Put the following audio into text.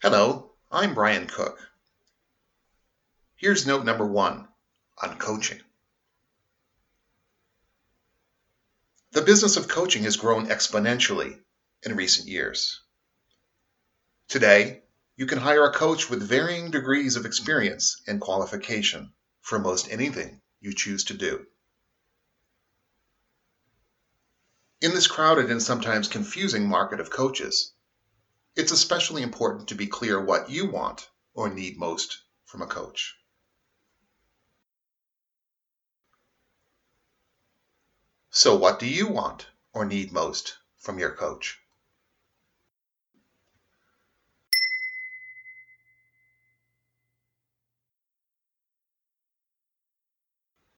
Hello, I'm Brian Cooke. Here's note number one on coaching. The business of coaching has grown exponentially in recent years. Today, you can hire a coach with varying degrees of experience and qualification for most anything you choose to do. In this crowded and sometimes confusing market of coaches, it's especially important to be clear what you want or need most from a coach. So, what do you want or need most from your coach?